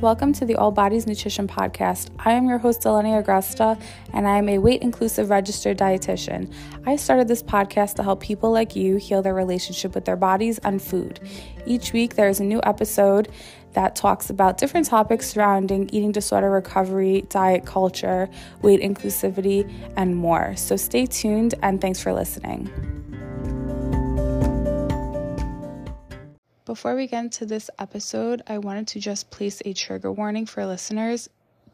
Welcome to the All Bodies Nutrition Podcast. I am your host, Eleni Agresta, and I am a weight inclusive registered dietitian. I started this podcast to help people like you heal their relationship with their bodies and food. Each week, there is a new episode that talks about different topics surrounding eating disorder recovery, diet culture, weight inclusivity, and more. So stay tuned, and thanks for listening. Before we get into this episode, I wanted to just place a trigger warning for listeners.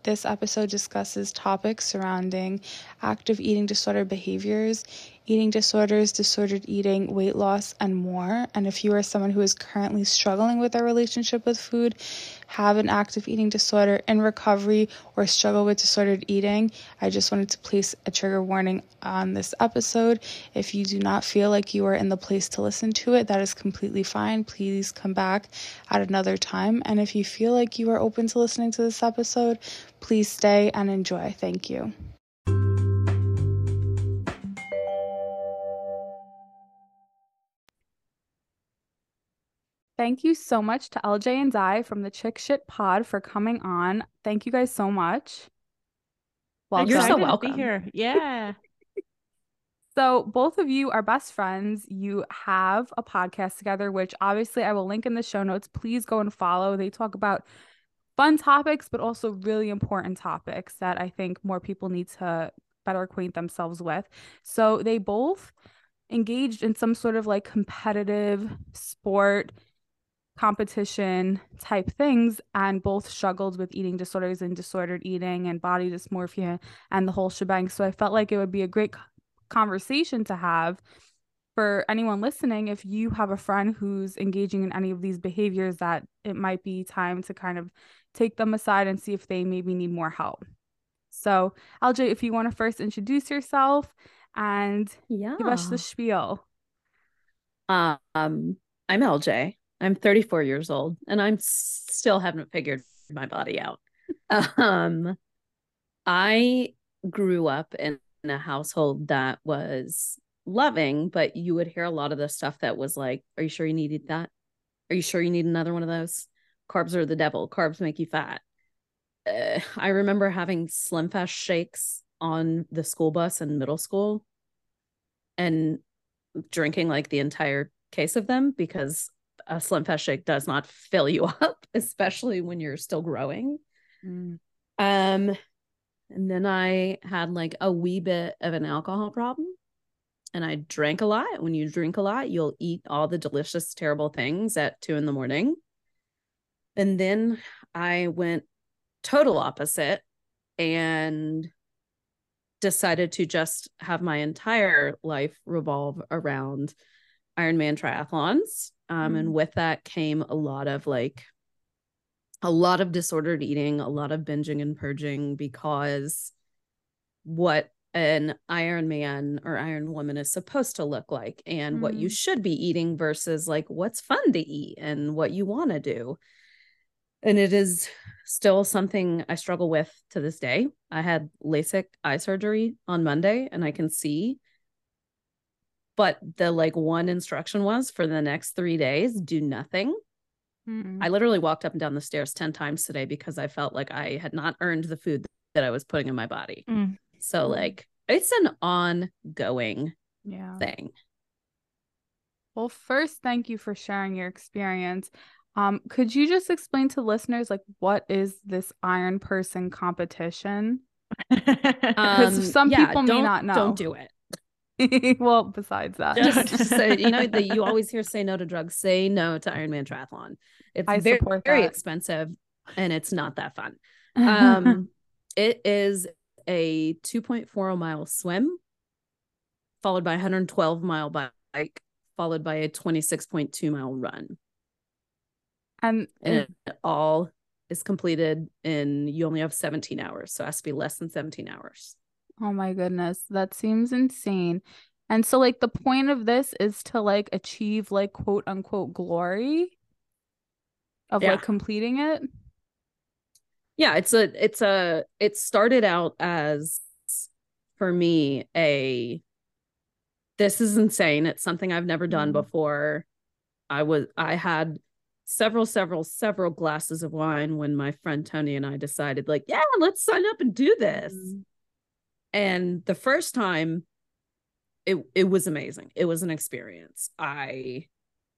This episode discusses topics surrounding active eating disorder behaviors, eating disorders, disordered eating, weight loss, and more. And if you are someone who is currently struggling with their relationship with food, have an active eating disorder in recovery, or struggle with disordered eating, I just wanted to place a trigger warning on this episode. If you do not feel like you are in the place to listen to it, that is completely fine. Please come back at another time. And if you feel like you are open to listening to this episode, please stay and enjoy. Thank you. Thank you so much to LJ and Di from the Chick Shit Pod for coming on. Thank you guys so much. Welcome. You're so welcome. here. Yeah. so both of you are best friends. You have a podcast together, which obviously I will link in the show notes. Please go and follow. They talk about fun topics, but also really important topics that I think more people need to better acquaint themselves with. So they both engaged in some sort of like competitive sport competition type things and both struggled with eating disorders and disordered eating and body dysmorphia and the whole shebang. So i felt like it would be a great conversation to have for anyone listening if you have a friend who's engaging in any of these behaviors that it might be time to kind of take them aside and see if they maybe need more help. So lj if you want to first introduce yourself and yeah. give us the spiel. Um i'm lj I'm 34 years old and I'm still haven't figured my body out. um, I grew up in a household that was loving, but you would hear a lot of the stuff that was like, Are you sure you needed that? Are you sure you need another one of those? Carbs are the devil. Carbs make you fat. Uh, I remember having Slim Fast shakes on the school bus in middle school and drinking like the entire case of them because a slim fast shake does not fill you up, especially when you're still growing. Mm. Um, and then I had like a wee bit of an alcohol problem. And I drank a lot. When you drink a lot, you'll eat all the delicious, terrible things at two in the morning. And then I went total opposite and decided to just have my entire life revolve around Ironman triathlons. Um, mm. And with that came a lot of like, a lot of disordered eating, a lot of binging and purging because what an Iron Man or Iron Woman is supposed to look like and mm. what you mm. should be eating versus like what's fun to eat and what you want to do. And it is still something I struggle with to this day. I had LASIK eye surgery on Monday and I can see but the like one instruction was for the next three days do nothing. Mm i literally walked up and down the stairs 10 times today because i felt like i had not earned the food that i was putting in my body. Mm. So like it's an ongoing yeah. thing. Well first thank you for sharing your experience. Um, could you just explain to listeners like what is this iron person competition? Because um, some yeah, people may not know. don't do it well, besides that, just say you know that you always hear say no to drugs, say no to Ironman triathlon. It's I very, very expensive and it's not that fun. Um, it is a 2.40 mile swim, followed by 112 mile bike, followed by a 26.2 mile run. And, and it all is completed in you only have 17 hours, so it has to be less than 17 hours. Oh my goodness, that seems insane. And so like the point of this is to like achieve like quote unquote glory of yeah. like completing it. Yeah, it's a it's a it started out as for me a this is insane. It's something I've never done mm-hmm. before. I was I had several, several, several glasses of wine when my friend Tony and I decided, like, yeah, let's sign up and do this. Mm. And the first time, it it was amazing. It was an experience. I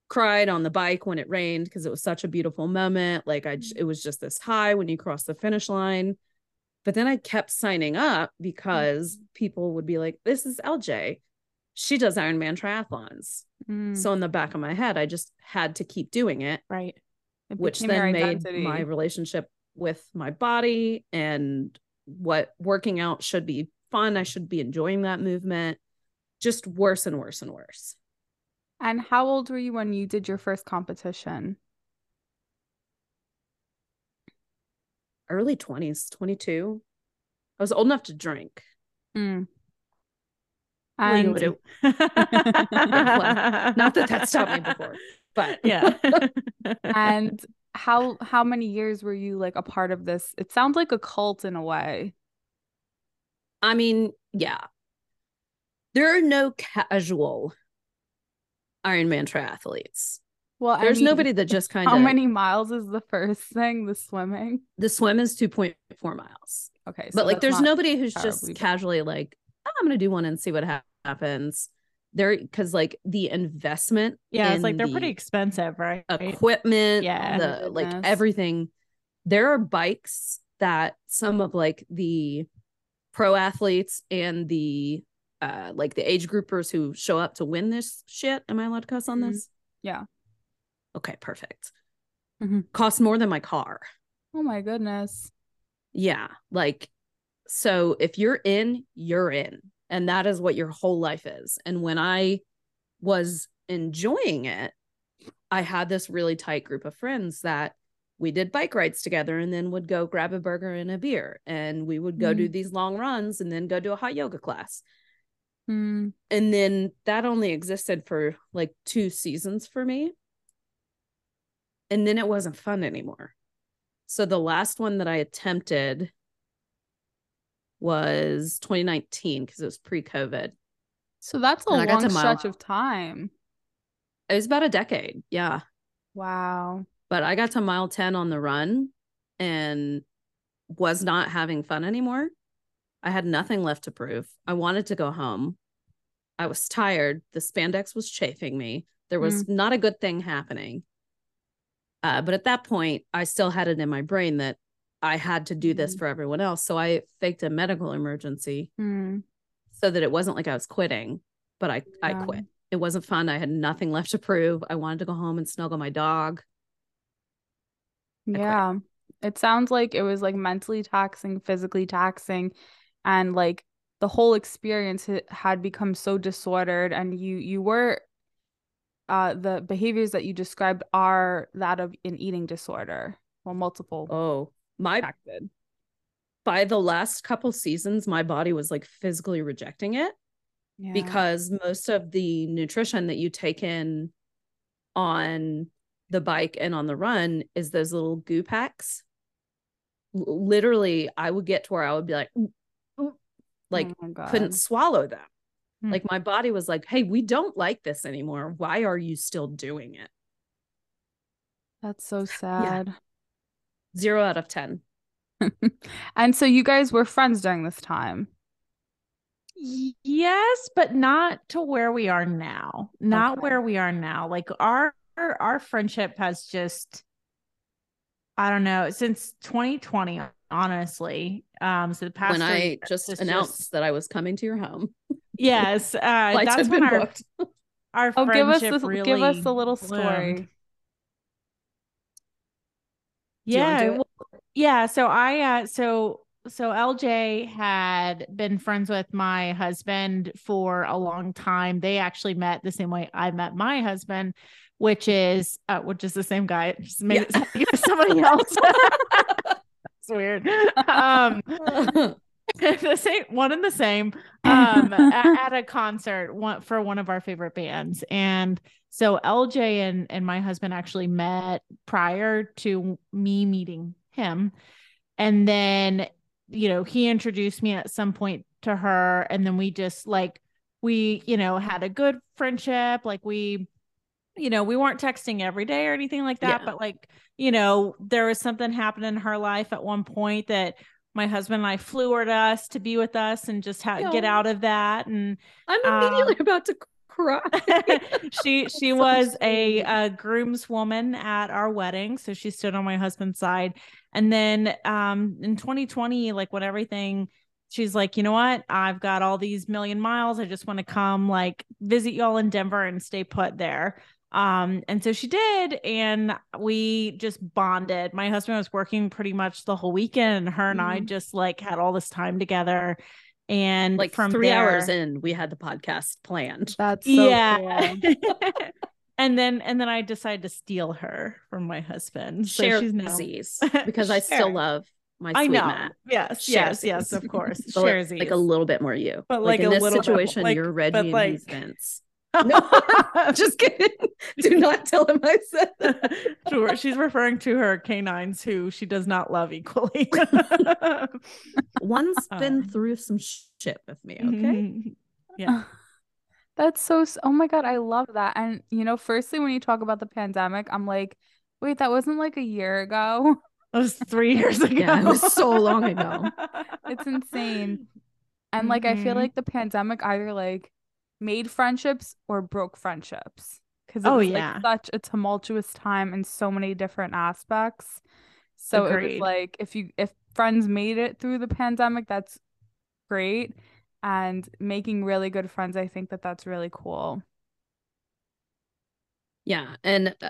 cried on the bike when it rained because it was such a beautiful moment. Like I, j- it was just this high when you cross the finish line. But then I kept signing up because people would be like, "This is LJ. She does Ironman triathlons." Mm. So in the back of my head, I just had to keep doing it, right. It which then made my relationship with my body and what working out should be fun. I should be enjoying that movement just worse and worse and worse. And how old were you when you did your first competition? Early 20s, 22. I was old enough to drink. Mm. And Not that that stopped me before, but yeah. and how how many years were you like a part of this? It sounds like a cult in a way. I mean, yeah. There are no casual Ironman triathletes. Well, I There's mean, nobody that just kind of. How many miles is the first thing? The swimming. the swim is 2.4 miles. Okay, so but like there's nobody who's just bad. casually like, "Oh, I'm gonna do one and see what hap- happens. There because like the investment yeah, it's like they're pretty expensive, right? equipment, Yeah. the like everything. There are bikes that some of like the pro athletes and the uh like the age groupers who show up to win this shit. Am I allowed to cuss on Mhm. this? Yeah. Okay, perfect. Mhm. Cost more than my car. Oh my goodness. Yeah. Like, so if you're in, you're in. And that is what your whole life is. And when I was enjoying it, I had this really tight group of friends that we did bike rides together and then would go grab a burger and a beer. And we would go do these long runs and then go do a hot yoga class. Mm. And then that only existed for like two seasons for me. And then it wasn't fun anymore. So the last one that I attempted was 2019 because it was pre-COVID. So that's a And long stretch of time. It was about a decade, yeah. Wow. But I got to mile 10 on the run and was not having fun anymore. I had nothing left to prove. I wanted to go home. I was tired. The spandex was chafing me. There was not a good thing happening. Uh, but at that point, I still had it in my brain that I had to do this Mhm. for everyone else. So I faked a medical emergency Mm. so that it wasn't like I was quitting, but I, I quit. It wasn't fun. I had nothing left to prove. I wanted to go home and snuggle my dog. Quit. Yeah. It sounds like it was like mentally taxing, physically taxing, and like the whole experience had become so disordered and you you were uh the behaviors that you described are that of an eating disorder. Well, multiple Oh, my impacted. by the last couple seasons, my body was like physically rejecting it Yeah. because most of the nutrition that you take in on the bike and on the run is those little goo packs. L- Literally, I would get to where I would be like, "Mm, mm," like oh couldn't swallow them. Hmm. Like my body was like, "Hey, we don't like this anymore. Why are you still doing it?" That's so sad. Zero out of ten. And so you guys were friends during this time. Yes, but not to where we are now. Not Okay. where we are now. Like our our friendship has just I don't know, since 2020, honestly. Um so the past when I years, just it's announced that I was coming to your home, yes, uh that's had when been our, booked. our Oh, give us friendship this, really give us a little story. Do Yeah, well, yeah. So I, uh, so so LJ had been friends with my husband for a long time. They actually met the same way I met my husband, which is, uh, which is the same guy. Just made it it somebody else. That's weird. Um, the same one and the same um a- at, a concert one for one of our favorite bands and so lj and and my husband actually met prior to me meeting him and then you know he introduced me at some point to her and then we just like we you know had a good friendship like we you know, we weren't texting every day or anything like that, Yeah. but like, you know, there was something happening in her life at one point that my husband and I flew her to us to be with us and just ha- get out of that. And I'm Um, immediately about to cry. she she So was a, a groomswoman at our wedding so she stood on my husband's side and then um in 2020 like when everything she's like you know what i've got all these million miles i just want to come like visit y'all in denver and stay put there um and so she did and we just bonded my husband was working pretty much the whole weekend and her and i Mhm. just like had all this time together and like from three hours in, we had the podcast planned. That's so yeah cool. and then and then i decided to steal her from my husband so Share she's now disease because I still love my i know Matt. yes Share yes yes of course But like- Sharesies. like a little bit more you. But like, like in a this little bit, situation, like- you're Reggie but and like- he's Vince. No, just kidding. Do not tell him I said that. Sure, she's referring to her canines who she does not love equally One's been Uh. through some shit with me. Okay. Mhm. yeah That's so, oh my God, I love that. And, you know, firstly, when you talk about the pandemic, I'm like, wait, that wasn't like a year ago. it was three years ago Yeah, it was so long ago. It's insane. And like, I feel Mhm. like the pandemic either like made friendships or broke friendships because it Oh, was yeah. like such a tumultuous time in so many different aspects. So it was like, if you, if friends made it through the pandemic, that's great. And making really good friends, I think that that's really cool. Yeah. And uh,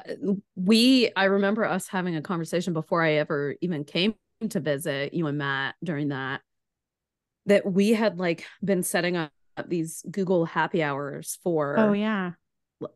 we, I remember us having a conversation before I ever even came to visit you and Matt during that, that we had like been setting up these Google happy hours for oh yeah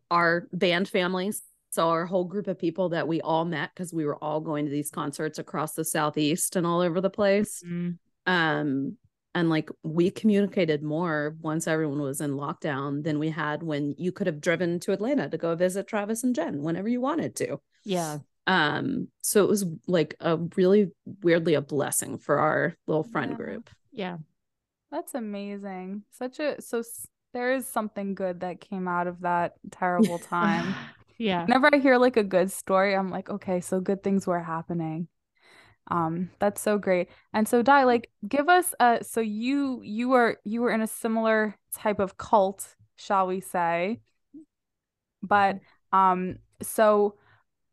our band families. So our whole group of people that we all met because we were all going to these concerts across the southeast and all over the place. Mm. Um, and like we communicated more once everyone was in lockdown than we had when you could have driven to Atlanta to go visit Travis and Jen whenever you wanted to. yeah Um, so it was like a really weirdly a blessing for our little friend Yeah. group. yeah That's amazing. Such a, so there is something good that came out of that terrible time. yeah Whenever I hear like a good story, I'm like, okay, so good things were happening. Um, that's so great. And so Di, like give us a so you you were you were in a similar type of cult, shall we say. But um so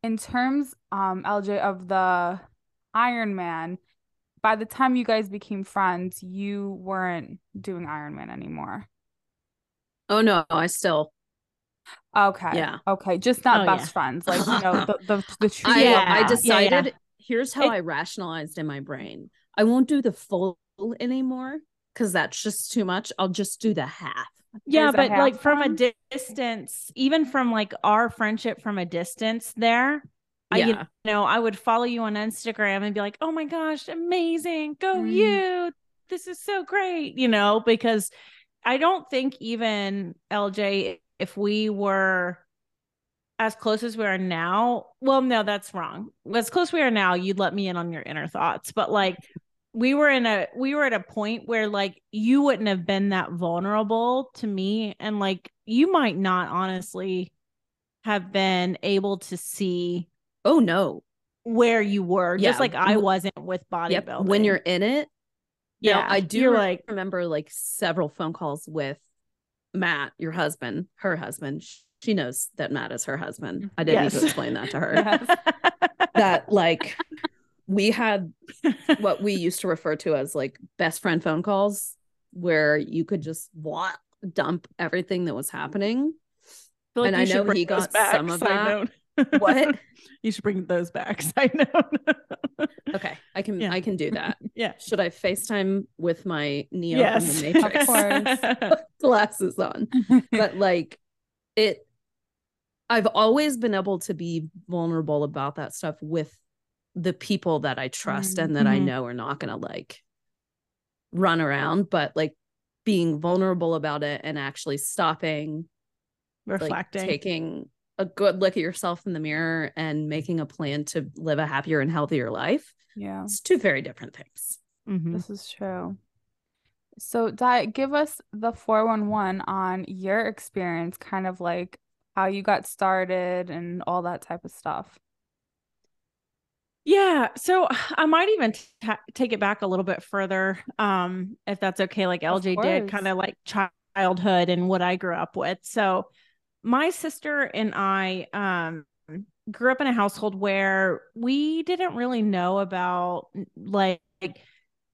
in terms um LJ of the Iron Man, by the time you guys became friends, you weren't doing Ironman anymore. Oh no, I still Okay. Yeah. Okay. Just not Oh, best yeah. friends. Like, you know, the the, the true I, Yeah, I yeah, decided yeah. here's how It- I rationalized in my brain. I won't do the full anymore because that's just too much. I'll just do the half. yeah Here's a but like half from a one. di- distance even from like our friendship from a distance there I, you know i would follow you on instagram and be like oh my gosh amazing. Go Mm. you. This is so great you know because i don't think even lj if we were as close as we are now well no that's wrong. As close we are now you'd let me in on your inner thoughts. But like we were in a we were at a point where like you wouldn't have been that vulnerable to me. And like you might not honestly have been able to see Oh no. where you were Yeah, just like i wasn't with bodybuilding. Yep. When you're in it, yeah, Now, I do you're like remember like several phone calls with Matt, your husband, her husband. She knows that Matt is her husband. I didn't need to explain that to her. Yes. that like we had what we used to refer to as like best friend phone calls where you could just blah, dump everything that was happening. like and I know he those got some of back, side that. note. What? you should bring those back. I know. Okay, I can Yeah. I can do that. yeah. Should I FaceTime with my Neo Yes. from the Matrix course. glasses on? But like it I've always been able to be vulnerable about that stuff with the people that I trust Mm, and that I mhm. know are not gonna like run around, but like being vulnerable about it and actually stopping, like Reflecting. taking a good look at yourself in the mirror and making a plan to live a happier and healthier life. Yeah, It's two very different things. Mhm. this is true. So, Di, give us the 411 on your experience, kind of like how you got started and all that type of stuff. Yeah, so I might even t- take it back a little bit further, um, if that's okay. Like LJ did, kind of like childhood and what I grew up with. So my sister and I um, grew up in a household where we didn't really know about like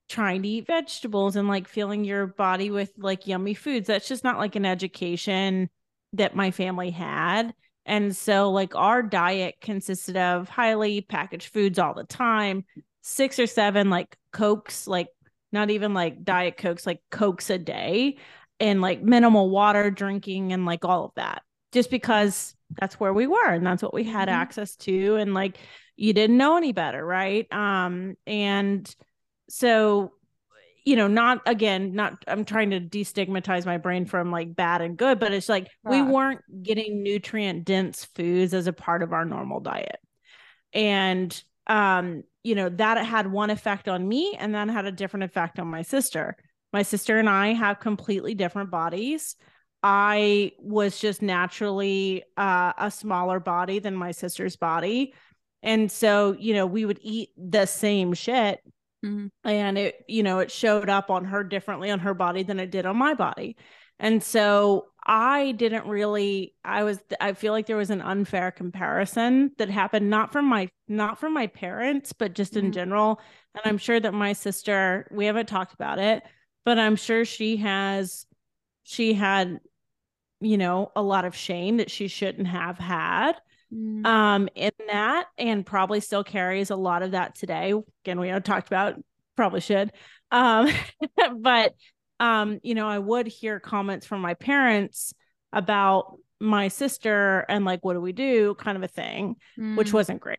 trying to eat vegetables and like filling your body with like yummy foods. That's just not like an education that my family had. And so, like, our diet consisted of highly packaged foods all the time, six or seven like Cokes, like, not even like Diet Cokes, like Cokes a day, and like minimal water drinking and like all of that, just because that's where we were and that's what we had mm-hmm. access to. And like, you didn't know any better. Right. Um, and so you know, not again, not I'm trying to destigmatize my brain from like bad and good, but it's like we weren't getting nutrient dense foods as a part of our normal diet. And um, you know, that had one effect on me and that had a different effect on my sister. My sister and I have completely different bodies. I was just naturally uh, a smaller body than my sister's body. And so, you know, we would eat the same shit, Mm-hmm. And it, you know, it showed up on her differently on her body than it did on my body. And so I didn't really I was I feel like there was an unfair comparison that happened not from my not from my parents but just mm-hmm. in general and I'm sure that my sister we haven't talked about it but I'm sure she has she had you know a lot of shame that she shouldn't have had mm. um in that and probably still carries a lot of that today again we talked about probably should um but um you know i would hear comments from my parents about my sister and like what do we do kind of a thing mm. which wasn't great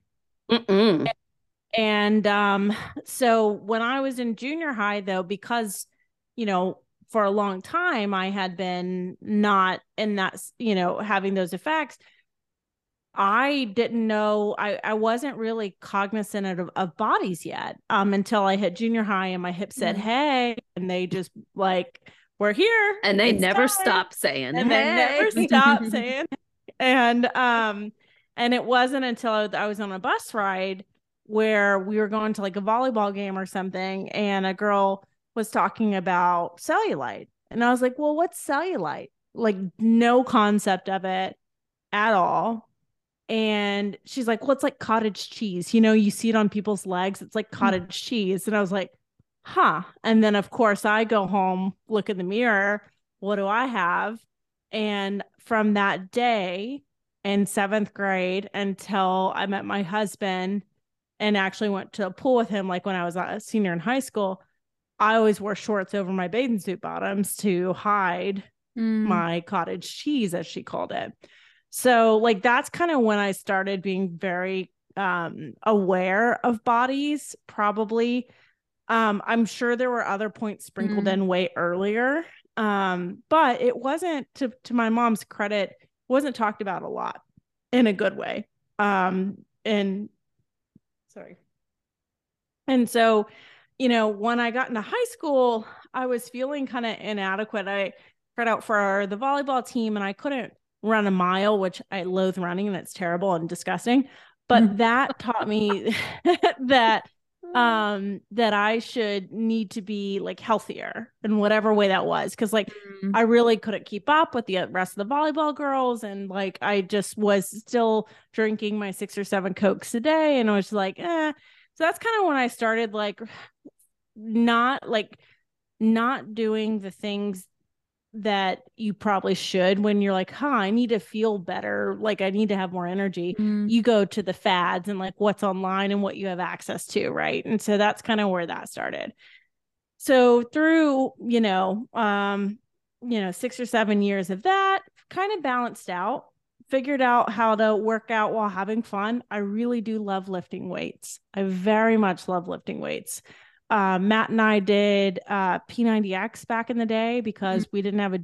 and um so when i was in junior high though because you know for a long time i had been not in that you know having those effects I didn't know I, I wasn't really cognizant of, of bodies yet um until I hit junior high and my hip said mm-hmm. hey and they just like we're here and they never time. stop saying and hey. they never stop saying and um and it wasn't until I was on a bus ride where we were going to like a volleyball game or something and a girl was talking about cellulite and I was like well what's cellulite like no concept of it at all and she's like, Well, it's like cottage cheese. You know, you see it on people's legs. It's like hmm. cottage mm. cheese. And I was like, Huh. And then, of course, I go home, look in the mirror. What do I have? And from that day in seventh grade until I met my husband and actually went to a pool with him, like when I was a senior in high school, I always wore shorts over my bathing suit bottoms to hide mm. my cottage cheese, as she called it. So like that's kind of when I started being very um aware of bodies probably um i'm sure there were other points sprinkled mm. in way earlier um but it wasn't to to my mom's credit wasn't talked about a lot in a good way um and sorry and so you know when i got into high school i was feeling kind of inadequate i tried out for the volleyball team and i couldn't run a mile, which I loathe running and it's terrible and disgusting. But mm. that taught me that um that I should need to be like healthier in whatever way that was cuz like mm. I really couldn't keep up with the rest of the volleyball girls and like I just was still drinking my 6 or 7 cokes a day and I was like eh so that's kind of when I started like not like not doing the things that you probably should when you're like, huh, I need to feel better. Like, I need to have more energy. Mm. You go to the fads and like what's online and what you have access to. Right. And so that's kind of where that started. So through, you know, um, you know, six or seven years of that, kind of balanced out, figured out how to work out while having fun. I really do love lifting weights. I very much love lifting weights uh, Matt and I did uh, P90X back in the day because mm-hmm. we didn't have a,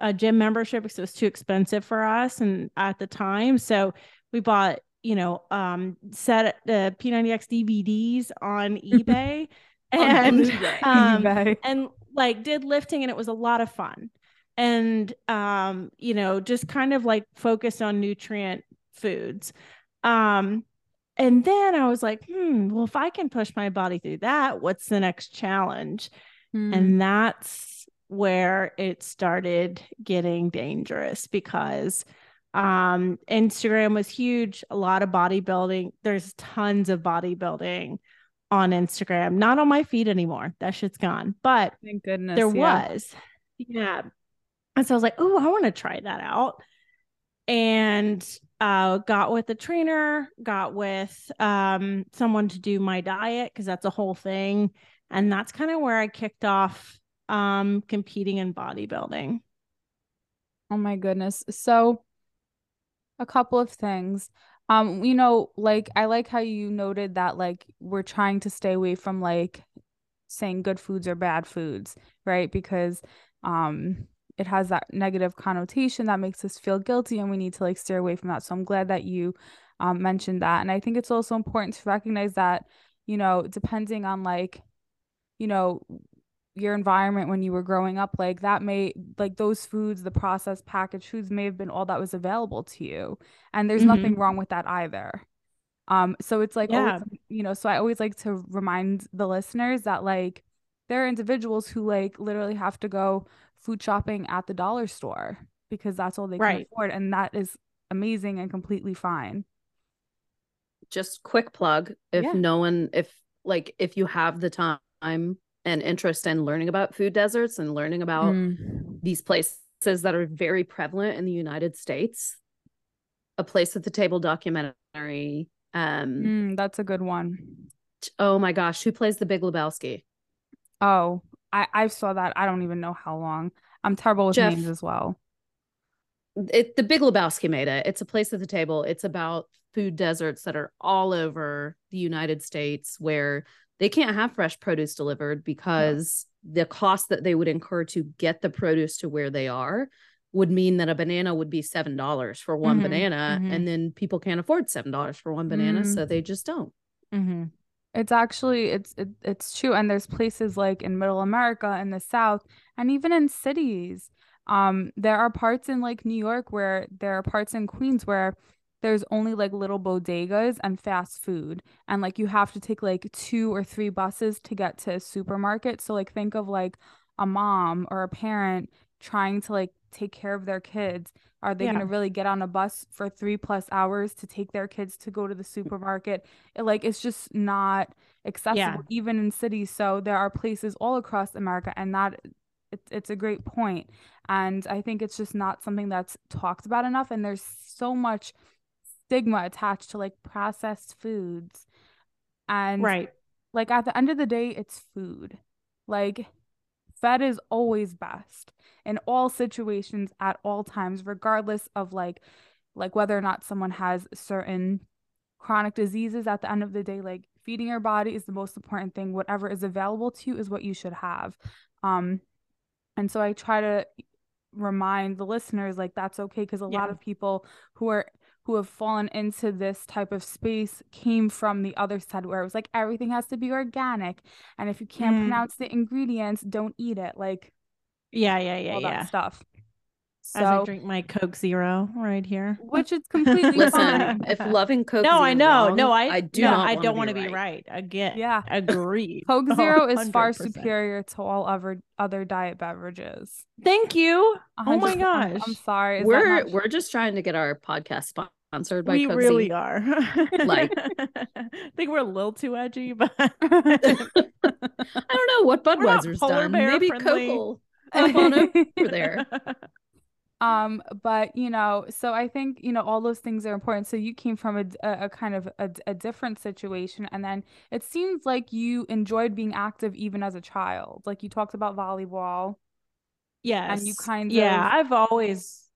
a gym membership because it was too expensive for us and at the time. So we bought, you know, um, set the P90X DVDs on eBay and um, eBay. and like did lifting and it was a lot of fun. And um you know just kind of like focus on nutrient foods um and then i was like hmm well if i can push my body through that what's the next challenge Mm. and that's where it started getting dangerous because um instagram was huge a lot of bodybuilding there's tons of bodybuilding on instagram not on my feed anymore that shit's gone but Thank goodness. there yeah. was. Yeah. And so I was like, oh, I want to try that out. And uh got with a trainer, got with um someone to do my diet because that's a whole thing. And that's kind of where I kicked off um competing in bodybuilding. Oh my goodness. So a couple of things. Um, you know, like I like how you noted that like we're trying to stay away from like saying good foods or bad foods, right? Because um it has that negative connotation that makes us feel guilty and we need to like steer away from that. So I'm glad that you um mentioned that. And I think it's also important to recognize that, you know, depending on like, you know, your environment when you were growing up like that may like those foods the processed packaged foods may have been all that was available to you and there's Mhm. nothing wrong with that either um so it's like Yeah. always, you know so i always like to remind the listeners that like there are individuals who like literally have to go food shopping at the dollar store because that's all they can afford and that is amazing and completely fine just quick plug if Yeah. no one if like if you have the time and interest in learning about food deserts and learning about Mm. these places that are very prevalent in the United States a place at the table documentary um Mm, that's a good one. oh my gosh who plays the big lebowski Oh, I I saw that. I don't even know how long. I'm terrible with Jeff. names as well. it the big lebowski made it it's a place at the table it's about food deserts that are all over the united states where they can't have fresh produce delivered because the cost that they would incur to get the produce to where they are would mean that a banana would be seven dollars for one Mhm, banana mhm. and then people can't afford seven dollars for one banana Mm. so they just don't Mm-hmm. It's actually it's it, it's true and there's places like in middle America in the south and even in cities. Um there are parts in like New York where there are parts in Queens where there's only like little bodegas and fast food and like you have to take like two or three buses to get to a supermarket. So like think of like a mom or a parent trying to like take care of their kids are they Yeah. going to really get on a bus for 3 plus hours to take their kids to go to the supermarket it, like it's just not accessible even in cities so there are places all across america and that it's, it's a great point. point and i think it's just not something that's talked about enough and there's so much stigma attached to like processed foods and Right. like at the end of the day it's food like fed is always best in all situations at all times regardless of like like whether or not someone has certain chronic diseases at the end of the day like feeding your body is the most important thing. Whatever is available to you is what you should have. Um and so i try to remind the listeners like that's okay because a lot of people who are who have fallen into this type of space came from the other side where it was like everything has to be organic and if you can't Mm. pronounce the ingredients don't eat it like Yeah, yeah, yeah, all yeah. that stuff As I drink my Coke Zero right here. which is completely listen fine if loving coke no, is I know. wrong, no, I i do no, not I wanna don't be want to be right. right. Again. Yeah. Agreed. Coke oh, Zero is far superior to all other other diet beverages. Thank you. A Oh my hundred- I'm- gosh. I'm sorry. Is we're not- we're just trying to get our podcast sponsored by we Coke really Z. are. Like- I think we're a little too edgy, but I don't know what not Budweiser's done. Maybe friendly. Coke will hop on over there. Um, but you know, so I think you know all those things are important. So you came from a a kind of a, a different situation, and then it seems like you enjoyed being active even as a child. Like you talked about volleyball. Yes. And you kind of Yeah, I've always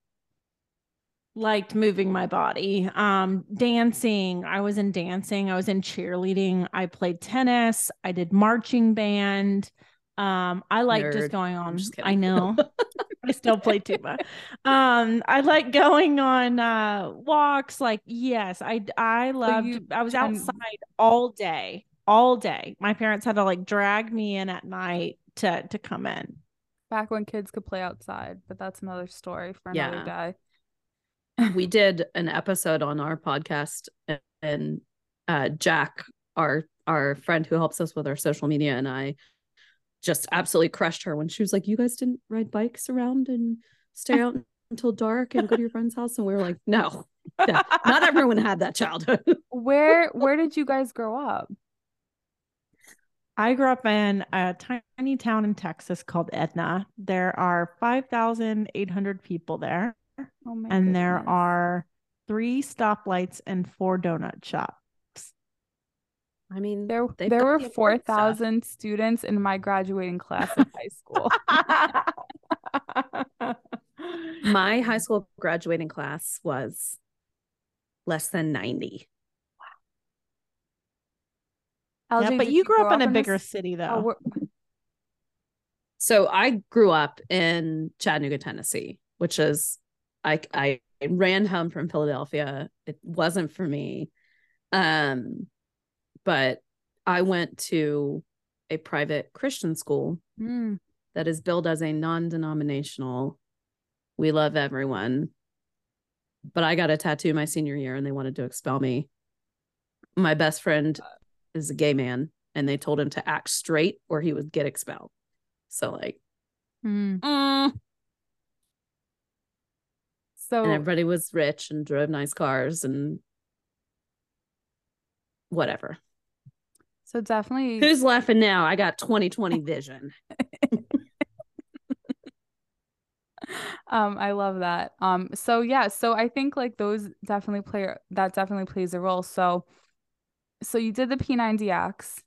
liked moving my body. Um dancing, I was in dancing, I was in cheerleading, I played tennis, I did marching band. Um I like Nerd. just going on just I know. I still play tuba. Um I like going on uh walks like yes, I I loved you I was can- outside all day. All day. My parents had to like drag me in at night to to come in. Back when kids could play outside, but that's another story for another Yeah. day. we did an episode on our podcast and, and uh Jack our our friend who helps us with our social media and I just absolutely crushed her when she was like you guys didn't ride bikes around and stay out until dark and go to your friend's house and we were like no no, not everyone had that childhood Where where did you guys grow up? I grew up in a tiny town in Texas called Edna. There are 5,800 people there, Oh my and there are three stoplights and four donut shops. I mean there there were the important four stuff. thousand students in my graduating class in high school. my high school graduating class was less than 90 yeah, LJ, but did you grew up in a this- bigger city, though. Oh, So I grew up in Chattanooga, Tennessee, which is I I ran home from Philadelphia. It wasn't for me. Um but I went to a private Christian school Hmm. that is billed as a non-denominational. We love everyone. But I got a tattoo my senior year and they wanted to expel me. My best friend is a gay man and they told him to act straight or he would get expelled. So like Hmm. mm, So and everybody was rich and drove nice cars and whatever. So definitely Who's laughing now? I got 2020 vision. um i love that um so yeah so i think like those definitely play that definitely plays a role so so you did the p90x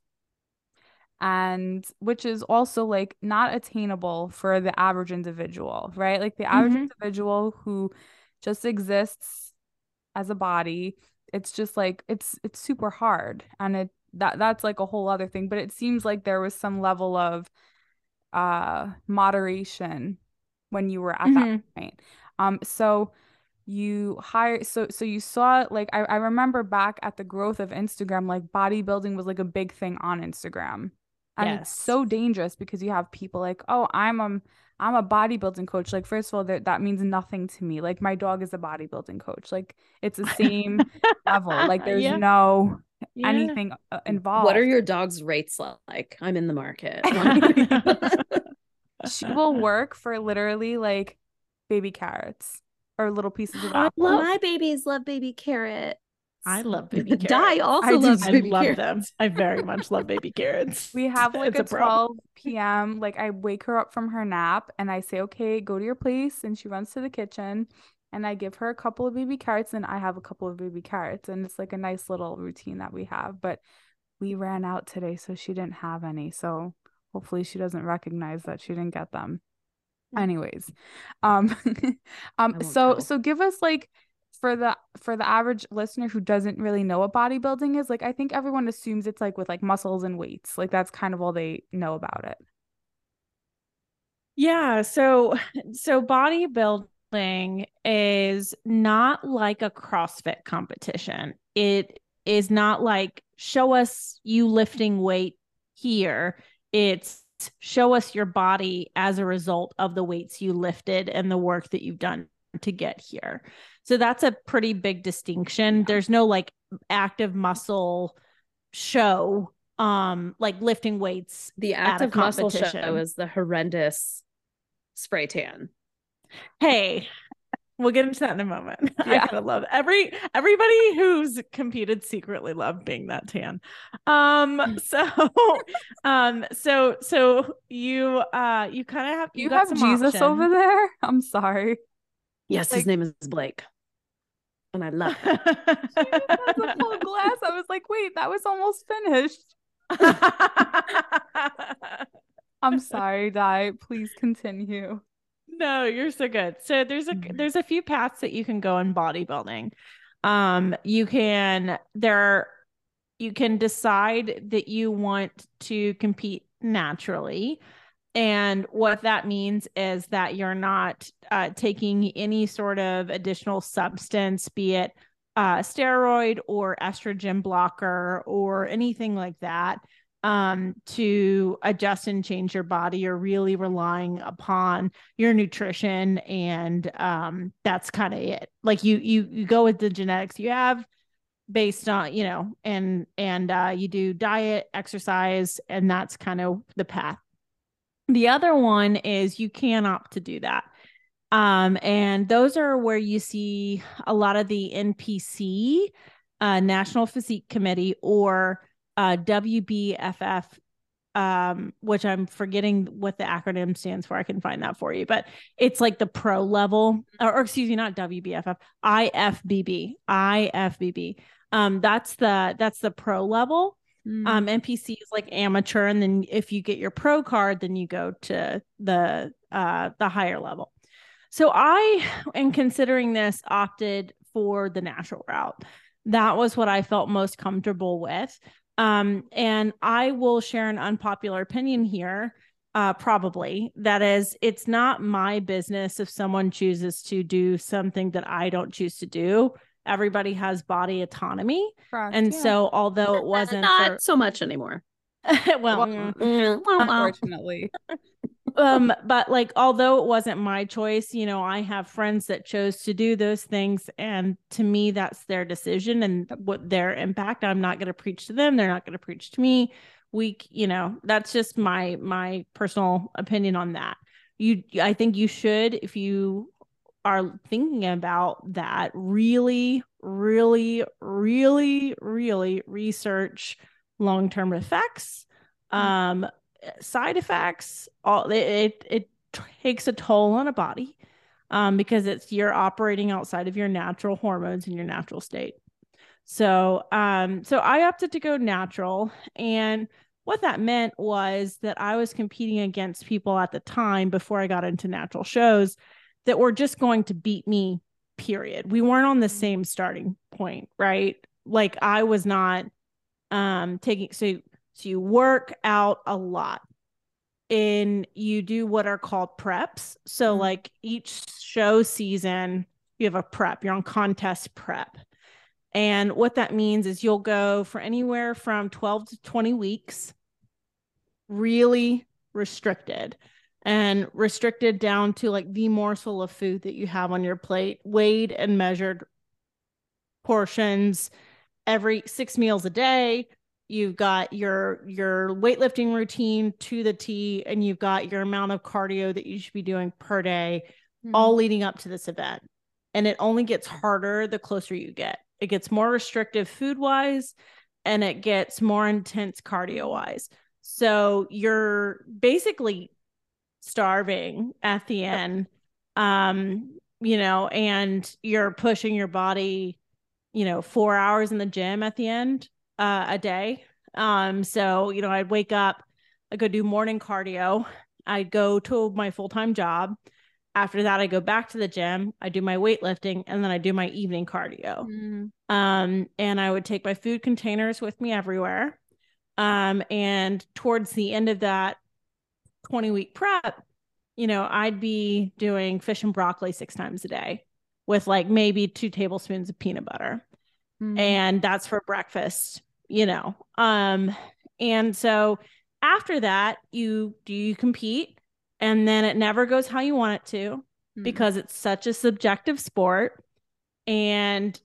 and which is also like not attainable for the average individual right like the average Mhm. individual who just exists as a body it's just like it's it's super hard and it that that's like a whole other thing but it seems like there was some level of uh moderation when you were at that Mhm. point. Um so you hire so so you saw like I, I remember back at the growth of instagram like bodybuilding was like a big thing on instagram. And it's so dangerous because you have people like oh i'm a i'm a bodybuilding coach. Like first of all that that means nothing to me. Like my dog is a bodybuilding coach. Like it's the same level. Like there's Yeah. no Yeah. anything uh, involved What are your dog's rates like? I'm in the market. she will work for literally like baby carrots or little pieces of apple. love my babies love baby carrot. I love baby Di carrots. also I do loves I baby love carrots. them. I very much love baby carrots. We have like It's a, problem. 12 p.m. Like I wake her up from her nap and I say, okay, go to your place. And she runs to the kitchen and I give her a couple of baby carrots and I have a couple of baby carrots. And it's like a nice little routine that we have. But we ran out today, so she didn't have any. So hopefully she doesn't recognize that she didn't get them. Anyways, um, um, so tell. so give us like for the for the average listener who doesn't really know what bodybuilding is, like I think everyone assumes it's like with like muscles and weights. Like that's kind of all they know about it. Yeah, so so bodybuilding is not like a CrossFit competition. It is not like show us you lifting weight here. It's show us your body as a result of the weights you lifted and the work that you've done to get here. So that's a pretty big distinction. There's no like active muscle show um like lifting weights The active muscle show is the horrendous spray tan. Hey, we'll get into that in a moment. I Yeah. kind of love every everybody who's competed secretly love being that tan. Um, so um, so so you uh you kind of have You, got have some Jesus over there? I'm sorry. Yes, Like- his name is Blake. And I love him. That's a full glass. I was like, wait, that was almost finished. I'm sorry, Di. Please continue. No, you're so good. So there's a Mhm. there's a few paths that you can go in bodybuilding. Um, you can there you can decide that you want to compete naturally. And what that means is that you're not uh, taking any sort of additional substance, be it uh, steroid or estrogen blocker or anything like that. Um, to adjust and change your body, you're really relying upon your nutrition, and um, that's kind of it. Like you, you, you go with the genetics you have, based on you know, and and uh, you do diet, exercise, and that's kind of the path. The other one is you can opt to do that. Um, and those are where you see a lot of the NPC, uh, National Physique Committee, or uh, WBFF, um, which I'm forgetting what the acronym stands for. I can find that for you, but it's like the pro level, or, or excuse me, not WBFF, IFBB, IFBB. Um, that's the that's the pro level. Mm. Um, NPC is like amateur, and then if you get your pro card, then you go to the uh the higher level. So I, in considering this, opted for the natural route. That was what I felt most comfortable with. Um, and I will share an unpopular opinion here. Uh, probably that is, it's not my business if someone chooses to do something that I don't choose to do. Everybody has body autonomy, Correct, and yeah. so although it wasn't not for... so much anymore. well, well mm, mm, unfortunately, um but like although it wasn't my choice you know i have friends that chose to do those things and to me that's their decision and what their impact. I'm not going to preach to them. They're not going to preach to me. We you know that's just my my personal opinion on that. You i think you should if you are thinking about that really really really really research long-term effects. Mm. um side effects all it, it, takes a toll on a body um, because it's you're operating outside of your natural hormones in your natural state. So um so i opted to go natural and what that meant was that i was competing against people at the time before i got into natural shows that were just going to beat me period. We weren't on the same starting point right? Like i was not um taking so so you work out a lot and you do what are called preps. So, mm-hmm. like each show season, you have a prep, you're on contest prep. And what that means is you'll go for anywhere from 12 to 20 weeks, really restricted and restricted down to like the morsel of food that you have on your plate, weighed and measured portions every six meals a day, you've got your your weightlifting routine to the T and you've got your amount of cardio that you should be doing per day mm-hmm. all leading up to this event. And it only gets harder the closer you get. It gets more restrictive food wise and it gets more intense cardio wise. So you're basically starving at the end. Um, you know, and you're pushing your body, you know, 4 hours in the gym at the end uh, a day. Um, so you know, I'd wake up, I go do morning cardio, I'd go to my full time job. After that, I go back to the gym, I do my weightlifting, and then I do my evening cardio. Mm. Um, and I would take my food containers with me everywhere. Um, and towards the end of that 20 week prep, you know, I'd be doing fish and broccoli six times a day with like maybe two tablespoons of peanut butter mm-hmm. and that's for breakfast you know um and so after that you do you compete and then it never goes how you want it to mm-hmm. because it's such a subjective sport and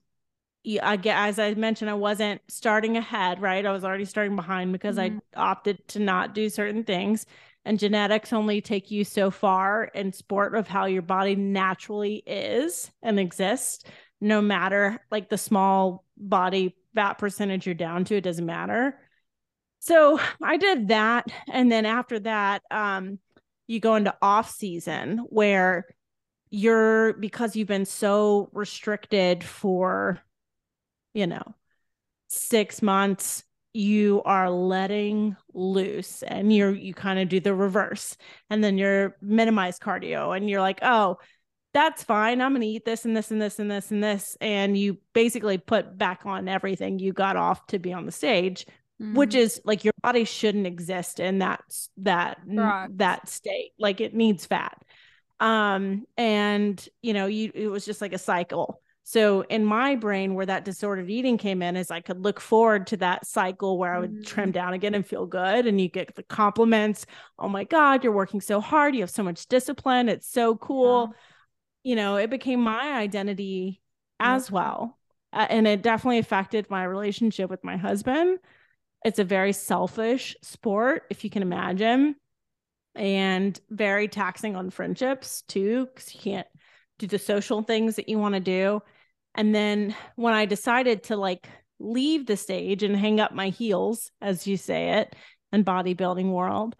I get as I mentioned, I wasn't starting ahead, right? I was already starting behind because mm-hmm. I opted to not do certain things. And genetics only take you so far in sport of how your body naturally is and exists no matter like the small body fat percentage you're down to, it doesn't matter. So I did that. And then after that, um, you go into off season where you're because you've been so restricted for, you know, six months, you are letting loose and you're you kind of do the reverse and then you're minimize cardio and you're like, oh, that's fine. I'm going to eat this and this and this and this and this. And you basically put back on everything you got off to be on the stage, mm-hmm. which is like your body shouldn't exist in that, that, Correct. that state. Like it needs fat. Um, and you know, you, it was just like a cycle. So in my brain, where that disordered eating came in, is I could look forward to that cycle where I would mm-hmm. trim down again and feel good. And you get the compliments. Oh my God, you're working so hard. You have so much discipline. It's so cool. Yeah. You know, it became my identity as well. Uh, and it definitely affected my relationship with my husband. It's a very selfish sport, if you can imagine, and very taxing on friendships too, because you can't do the social things that you want to do. And then when I decided to like leave the stage and hang up my heels, as you say it, in bodybuilding world,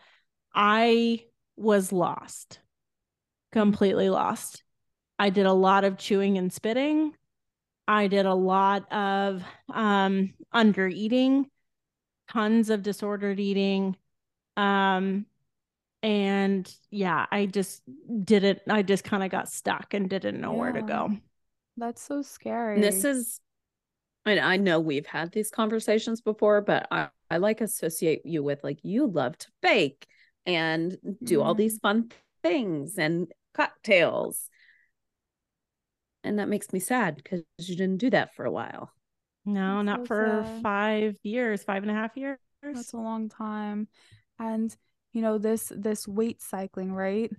I was lost, completely lost. I did a lot of chewing and spitting. I did a lot of um, under eating, tons of disordered eating. Um, and yeah, I just didn't, I just kind of got stuck and didn't know yeah. where to go. That's so scary. This is, I, I know we've had these conversations before, but I, I like associate you with like you love to bake and do mm-hmm. all these fun things and cocktails. And that makes me sad because you didn't do that for a while. No, That's not so for sad. five years, five and a half years. That's a long time. And you know, this this weight cycling, right?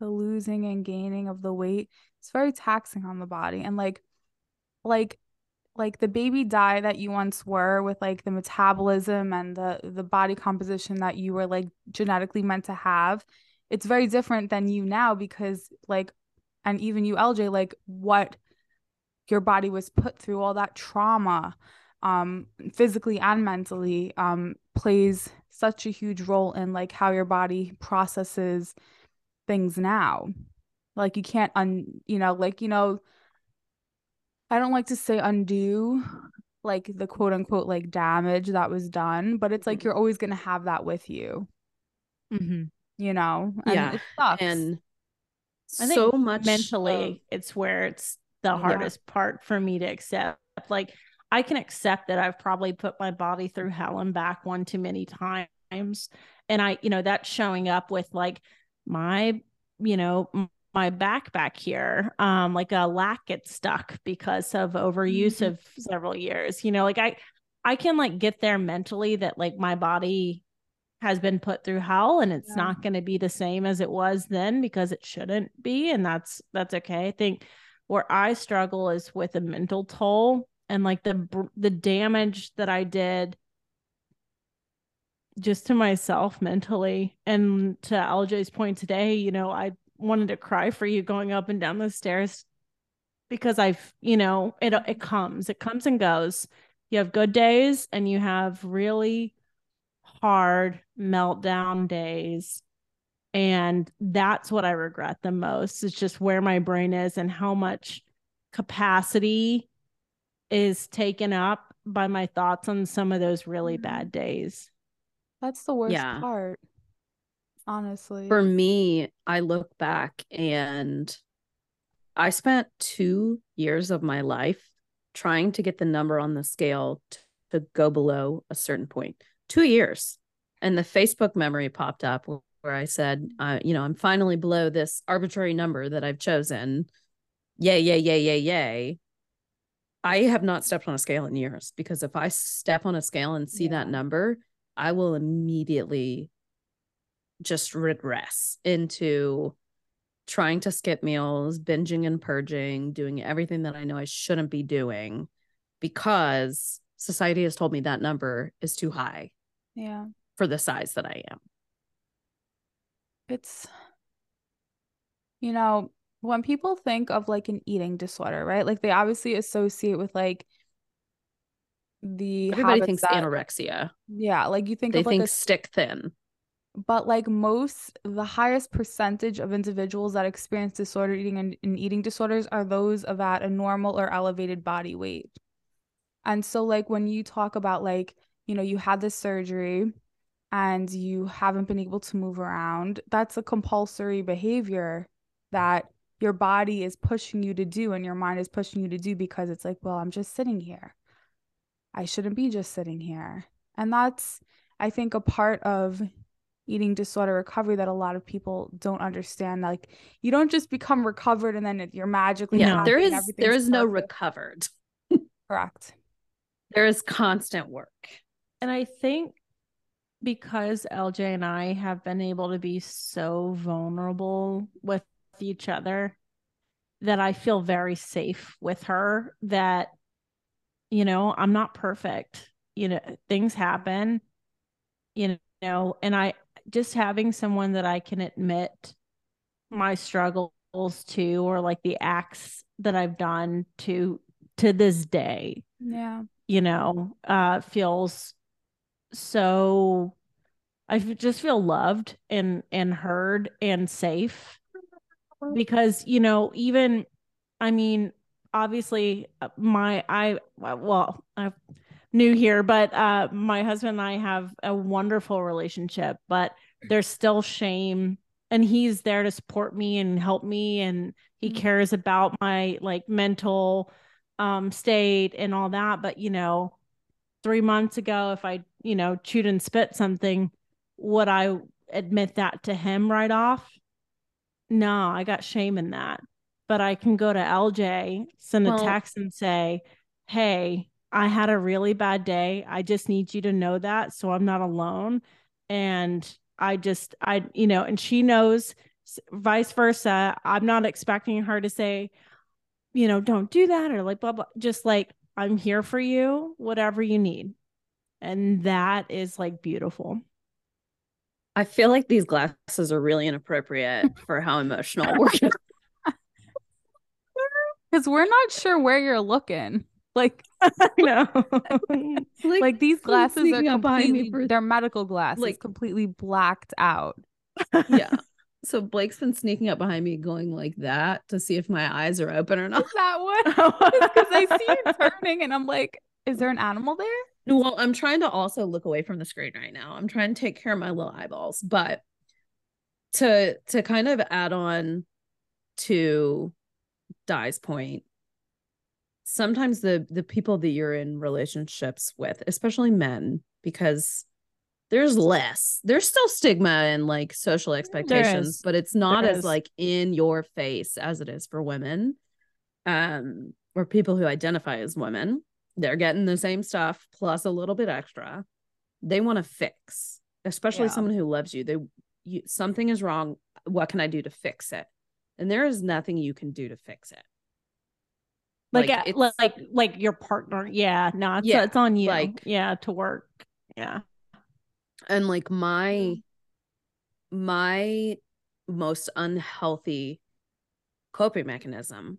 The losing and gaining of the weight it's very taxing on the body and like like like the baby Di that you once were with like the metabolism and the the body composition that you were like genetically meant to have it's very different than you now because like and even you LJ like what your body was put through all that trauma um physically and mentally um plays such a huge role in like how your body processes things now like you can't un you know, like, you know, I don't like to say undo like the quote unquote like damage that was done, but it's like mm-hmm. you're always gonna have that with you. Mm-hmm. You know? And yeah. And I so much mentally of, it's where it's the hardest yeah. part for me to accept. Like I can accept that I've probably put my body through hell and back one too many times. And I, you know, that's showing up with like my, you know, my back back here um like a lack gets stuck because of overuse mm-hmm. of several years you know like i i can like get there mentally that like my body has been put through hell and it's yeah. not going to be the same as it was then because it shouldn't be and that's that's okay i think where i struggle is with a mental toll and like the the damage that i did just to myself mentally and to LJ's point today you know I wanted to cry for you going up and down the stairs because I've, you know, it it comes, it comes and goes. You have good days and you have really hard meltdown days. And that's what I regret the most. It's just where my brain is and how much capacity is taken up by my thoughts on some of those really mm-hmm. bad days. That's the worst yeah. part honestly. For me, I look back and I spent two years of my life trying to get the number on the scale to, to go below a certain point. Two years. And the Facebook memory popped up where I said, uh, you know, I'm finally below this arbitrary number that I've chosen. Yay, yay, yay, yay, yay. I have not stepped on a scale in years because if I step on a scale and see yeah. that number, I will immediately just regress into trying to skip meals, binging and purging, doing everything that I know I shouldn't be doing because society has told me that number is too high. Yeah. For the size that I am. It's, you know, when people think of like an eating disorder, right? Like they obviously associate with like the everybody thinks that, anorexia. Yeah, like you think they of think like a, stick thin but like most the highest percentage of individuals that experience disorder eating and, and, eating disorders are those of at a normal or elevated body weight and so like when you talk about like you know you had this surgery and you haven't been able to move around that's a compulsory behavior that your body is pushing you to do and your mind is pushing you to do because it's like well i'm just sitting here i shouldn't be just sitting here and that's i think a part of eating disorder recovery that a lot of people don't understand. Like you don't just become recovered and then you're magically yeah. There is there is perfect. no recovered. Correct. There is constant work. And I think because LJ and I have been able to be so vulnerable with each other that I feel very safe with her that you know, I'm not perfect. You know, things happen. You know, and I just having someone that I can admit my struggles to or like the acts that I've done to to this day. Yeah. You know, uh feels so I just feel loved and and heard and safe because you know even I mean obviously uh, my I well I'm new here but uh my husband and I have a wonderful relationship but there's still shame and he's there to support me and help me and he Mhm. cares about my like mental um state and all that but you know 3 months ago if I you know chewed and spit something would I admit that to him right off? No I got shame in that. But I can go to LJ send a text and say hey I had a really bad day. I just need you to know that so I'm not alone. And I just I you know and she knows vice versa. I'm not expecting her to say you know don't do that or like blah blah just like I'm here for you whatever you need and that is like beautiful I feel like these glasses are really inappropriate for how emotional we're. Because we're not sure where you're looking. Like I know like these glasses are sneaking me completely for- they're medical glasses, like- completely blacked out. yeah. So Blake's been sneaking up behind me going like that to see if my eyes are open or not. Is that one? Oh. Because I see you turning and I'm like, is there an animal there? Well, I'm trying to also look away from the screen right now. I'm trying to take care of my little eyeballs, but to to kind of add on to Di's point, sometimes the the people that you're in relationships with, especially men, because there's less. There's still stigma and like social expectations, but it's not There as is. like in your face as it is for women. Um, or people who identify as women. They're getting the same stuff plus a little bit extra. They want to fix especially Yeah. someone who loves you. They you, something is wrong. What can i do to fix it? And there is nothing you can do to fix it. Like Like, uh, like like your partner. Yeah no it's, Yeah, it's on you. like- yeah to work. Yeah and like my my most unhealthy coping mechanism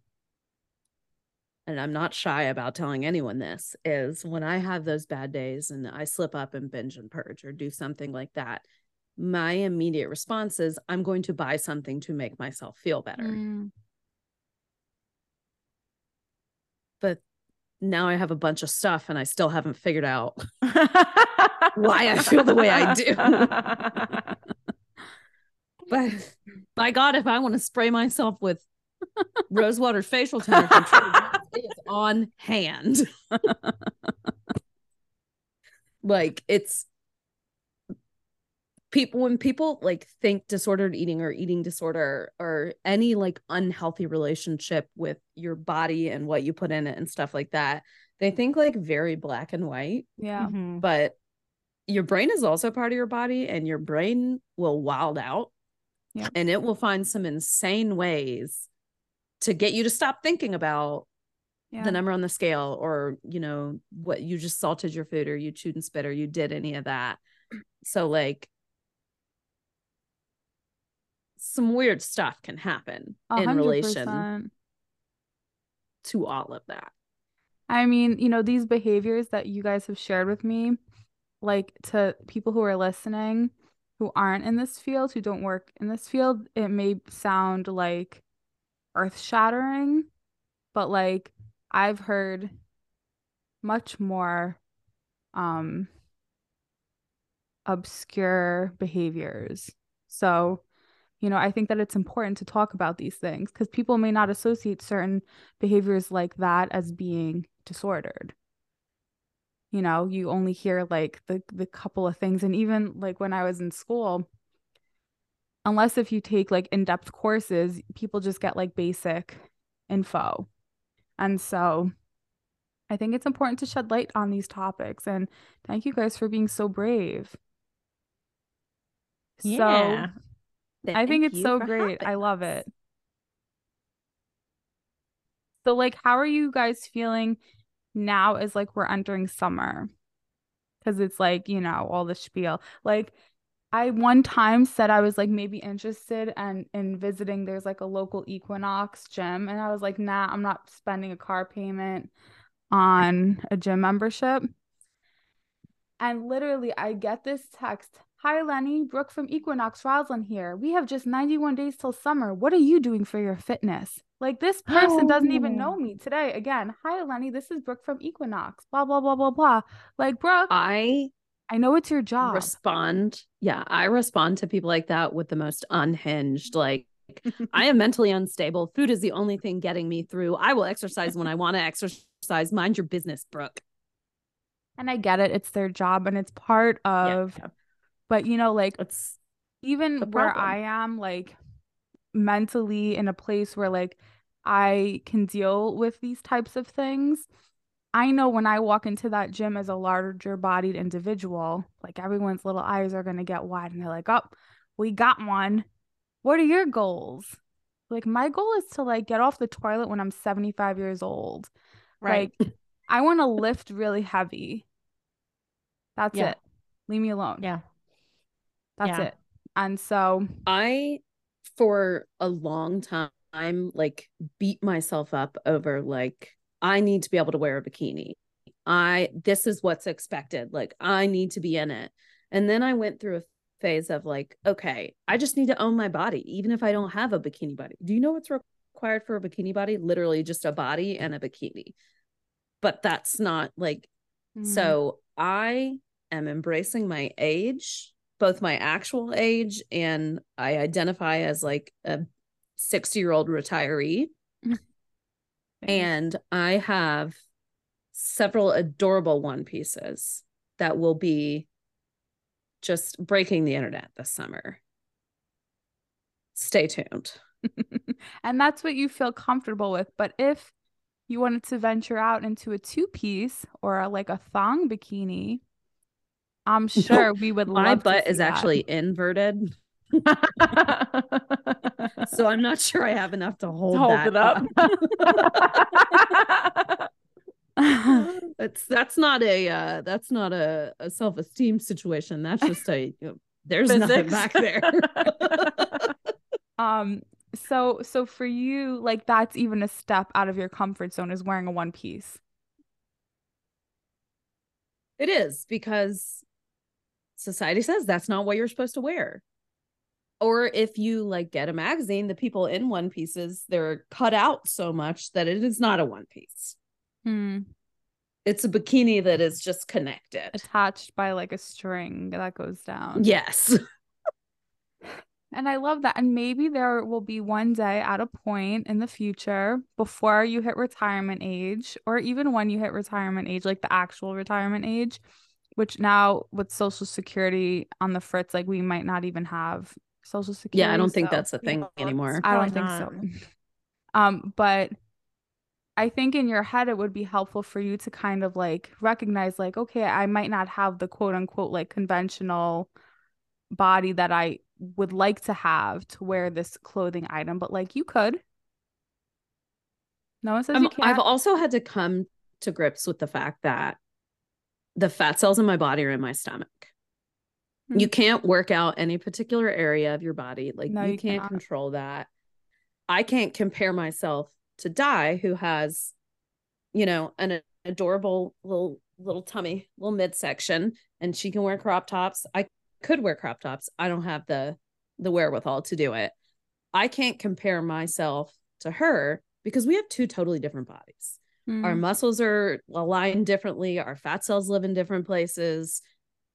and i'm not shy about telling anyone this is when i have those bad days and i slip up and binge and purge or do something like that my immediate response is i'm going to buy something to make myself feel better. Mm, but now i have a bunch of stuff and i still haven't figured out Why I feel the way I do. but by god if i want to spray myself with rosewater facial toner it is on hand like it's people when people like think disordered eating or eating disorder or any like unhealthy relationship with your body and what you put in it and stuff like that they think like very black and white yeah. Mhm. but your brain is also part of your body and your brain will wild out Yeah. and it will find some insane ways to get you to stop thinking about Yeah. the number on the scale or you know what you just salted your food or you chewed and spit or you did any of that so like some weird stuff can happen A in relation to all of that I mean, you know, these behaviors that you guys have shared with me, like to people who are listening who aren't in this field, who don't work in this field, it may sound like earth shattering, but like I've heard much more um obscure behaviors. So, you know, I think that it's important to talk about these things because people may not associate certain behaviors like that as being disordered. You know, you only hear like the the couple of things and even like when I was in school, unless if you take like in-depth courses, people just get like basic info. And so I think it's important to shed light on these topics. And thank you guys for being so brave. Yeah. So I think it's so great. I love us. it. So, like, how are you guys feeling now as like we're entering summer? Because it's like, you know, all the spiel. Like, I one time said I was like maybe interested and in visiting. There's like a local Equinox gym, and I was like, nah, I'm not spending a car payment on a gym membership. And literally, I get this text. Hi, Lenny. Brooke from Equinox Roslyn here. We have just 91 days till summer. What are you doing for your fitness? Like, this person doesn't even know Oh. me today. Again, hi, Lenny. This is Brooke from Equinox. Blah, blah, blah, blah, blah. Like, Brooke, I I know it's your job. respond. Yeah, I respond to people like that with the most unhinged, like, I am mentally unstable. Food is the only thing getting me through. I will exercise when I want to exercise. Mind your business, Brooke. and I get it. It's their job and it's part of, yeah. But you know, like, It's even where. I am, like mentally in a place where like I can deal with these types of things. I know when I walk into that gym as a larger bodied individual, like everyone's little eyes are going to get wide and they're like, oh, we got one. What are your goals? Like, my goal is to like get off the toilet when I'm 75 years old. Right. Like, I want to lift really heavy. That's Yeah. it. Leave me alone. yeah. That's Yeah. it. And so, I, for a long time, like beat myself up over like, I need to be able to wear a bikini. I, this is what's expected. Like, I need to be in it. And then I went through a phase of like, okay, I just need to own my body, even if I don't have a bikini body. Do you know what's required for a bikini body? Literally just a body and a bikini. But that's not like, mm, so I am embracing my age, both my actual age and I identify as like a 60 year old retiree. And I have several adorable one pieces that will be just breaking the internet this summer. Stay tuned. and that's what you feel comfortable with. But if you wanted to venture out into a two piece or a, like a thong bikini, I'm sure we would My to butt is that. actually inverted. So I'm not sure I have enough to hold, Hold that it up. It's that's not a uh that's not a, a self-esteem situation. That's just a you know, there's nothing Physics. back there. um so so for you like that's even a step out of your comfort zone is wearing a one piece. it is because society says that's not what you're supposed to wear. Or if you like get a magazine, the people in one pieces, they're cut out so much that it is not a one piece. Hmm. It's a bikini that is just connected. Attached by like a string that goes down. Yes. And I love that. And maybe there will be one day at a point in the future before you hit retirement age, or even when you hit retirement age, like the actual retirement age, which now with Social Security on the fritz, like we might not even have Social Security. Yeah, I don't think that's a thing Yeah, anymore. I don't Probably think so. Um, but I think in your head it would be helpful for you to kind of like recognize, like, okay, I might not have the quote unquote like conventional body that I would like to have to wear this clothing item, but like you could. No one says I'm- you can't. I've also had to come to grips with the fact that the fat cells in my body are in my stomach. Hmm. You can't work out any particular area of your body. Like No, you, you can't cannot. control that. I can't compare myself to Di, who has, you know, an adorable little little tummy, little midsection, and she can wear crop tops. I could wear crop tops. I don't have the the wherewithal to do it. I can't compare myself to her because we have two totally different bodies. Hmm. Our muscles are aligned differently. Our fat cells live in different places.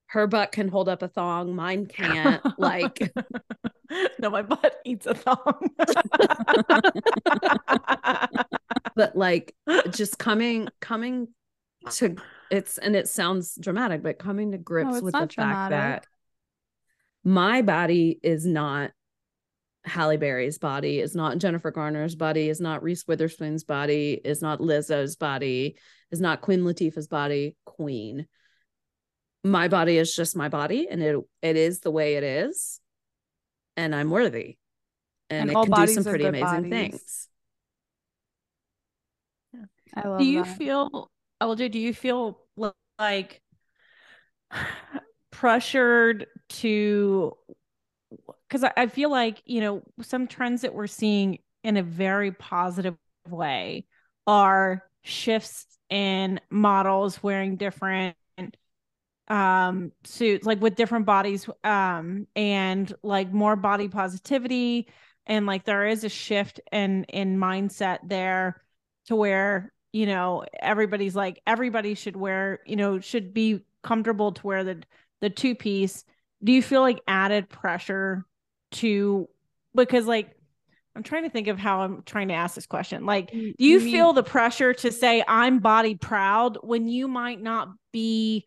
Her butt can hold up a thong. Mine can't. like, no, my butt eats a thong. but like just coming, coming to it's, and it sounds dramatic, but coming to grips it's with the not fact that my body is not Halle Berry's body, is not Jennifer Garner's body, is not Reese Witherspoon's body, is not Lizzo's body, is not Queen Latifah's body. Queen. My body is just my body, and it it is the way it is, and I'm worthy, and, And it all can do some pretty amazing bodies. things. I love do you that. feel LJ, do you feel like pressured to because I, I feel like you know some trends that we're seeing in a very positive way are shifts in models wearing different um suits like with different bodies um and like more body positivity. And like there is a shift in in mindset there to where you know everybody's like everybody should wear you know should be comfortable to wear the the two piece do you feel like added pressure to because like i'm trying to think of how i'm trying to ask this question like do you, feel the pressure to say i'm body proud when you might not be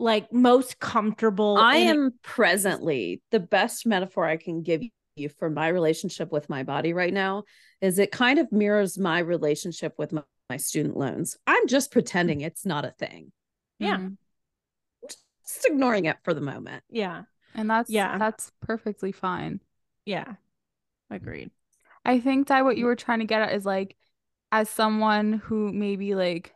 like most comfortable I in am presently the best metaphor I can give you for my relationship with my body right now is it kind of mirrors my relationship with my, my student loans. I'm just pretending it's not a thing. yeah Mhm. Just ignoring it for the moment. yeah And that's Yeah. that's perfectly fine. yeah agreed I think that what you were trying to get at is like, as someone who maybe like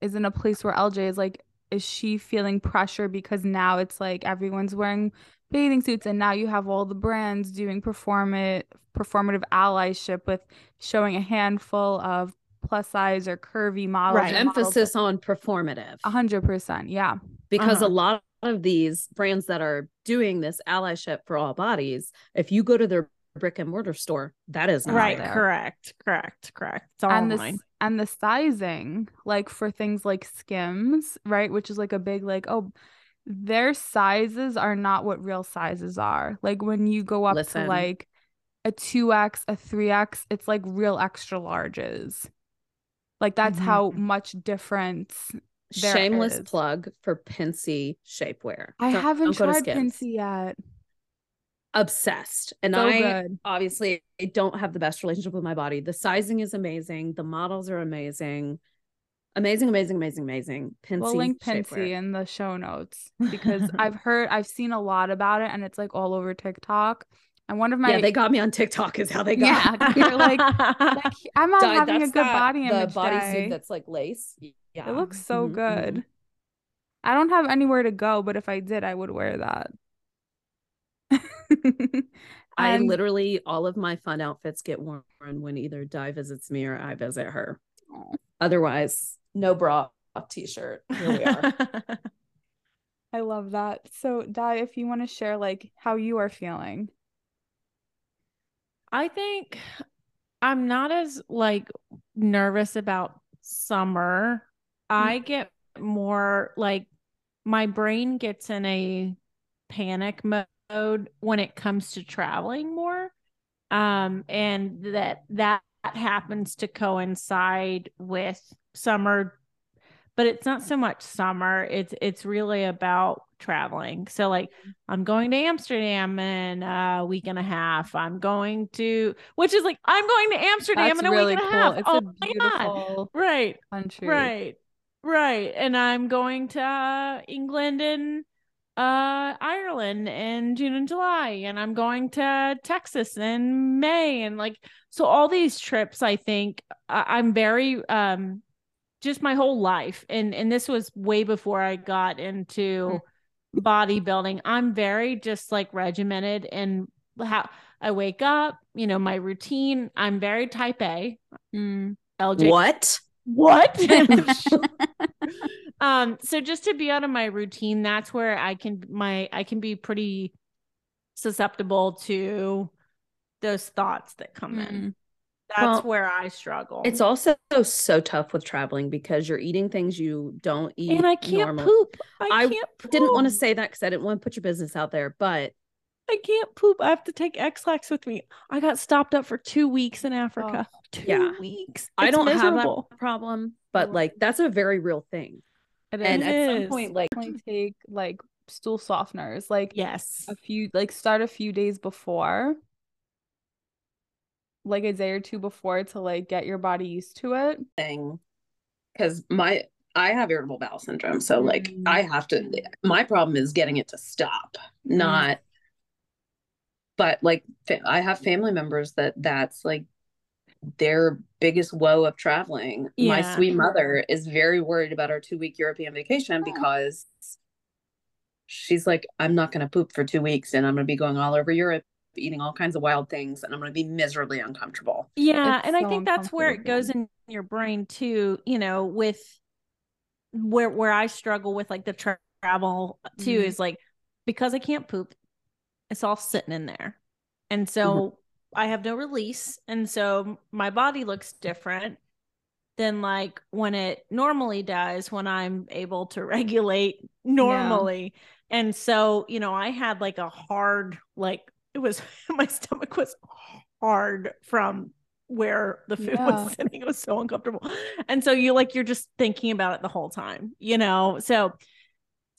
is in a place where LJ is like, is she feeling pressure because now it's like everyone's wearing bathing suits and now you have all the brands doing performate performative allyship with showing a handful of plus size or curvy models. Right. or models Emphasis on performative A hundred percent. Yeah. because Uh-huh. a lot of these brands that are doing this allyship for all bodies, if you go to their brick and mortar store, that is not right there. correct correct correct it's all and the online s- and the sizing like for things like skims right which is like a big like oh their sizes are not what real sizes are like when you go up Listen. to like a 2x a 3x it's like real extra larges like that's how Mhm. much difference there Shameless is. plug for Pinsy shapewear. i Don't- haven't don't tried Pinsy yet. Obsessed. And so i good. obviously I don't have the best relationship with my body. The sizing is amazing. The models are amazing. Amazing amazing amazing amazing. Pinsy we'll link. Pinsy in the show notes because I've heard I've seen a lot about it and it's like all over TikTok. And one of my yeah they got me on tiktok is how they got Yeah, like- like I'm not having a good that- body the image bodysuit that's like lace yeah It looks so Mhm, mhm. good. I don't have anywhere to go, but if I did, I would wear that. i literally all of my fun outfits get worn when either di visits me or i visit her otherwise no bra t-shirt here we are I love that. So, Di, if you want to share like how you are feeling. I think I'm not as like nervous about summer. I get more like my brain gets in a panic mode when it comes to traveling more. Um and that that happens to coincide with summer but it's not so much summer it's it's really about traveling so like i'm going to amsterdam in a week and a half i'm going to which is like i'm going to amsterdam That's in a really week and cool. a half It's oh a my God. beautiful right country. right right and i'm going to uh, england and uh ireland in june and july and i'm going to texas in may and like so all these trips i think I- i'm very um just my whole life and and this was way before i got into bodybuilding. I'm very just like regimented and how i wake up you know my routine. I'm very type a. Mm. lj what what um so just to be out of my routine that's where i can my i can be pretty susceptible to those thoughts that come in Mm. that's Well, where i struggle It's also so tough with traveling because you're eating things you don't eat. and i can't normal. poop i, I can't poop. Didn't want to say that because I didn't want to put your business out there, but i can't poop i have to take Ex-Lax with me i got stopped up for two weeks in africa two Yeah. weeks I don't miserable. have that problem. But like that's a very real thing. It And is. At some point, like take like stool softeners. Like yes. a few like start a few days before. Like a day or two before to like get your body used to it. thing because my I have irritable bowel syndrome, so like Mm. I have to. My problem is getting it to stop, not. But like I have family members that that's like their biggest woe of traveling. My sweet mother is very worried about our two week European vacation Oh. because she's like, I'm not going to poop for two weeks, and I'm going to be going all over Europe, eating all kinds of wild things, and I'm going to be miserably uncomfortable. Yeah, It's and I think that's where it goes in your brain too, you know, with where where I struggle with like the tra- travel too Mhm. is like because I can't poop, it's all sitting in there. And so mm-hmm. I have no release, and so my body looks different than like when it normally does when I'm able to regulate normally. And so, you know, I had like a hard like it was my stomach was hard from where the food Yeah. was sitting. It was so uncomfortable. And so you like you're just thinking about it the whole time, you know. So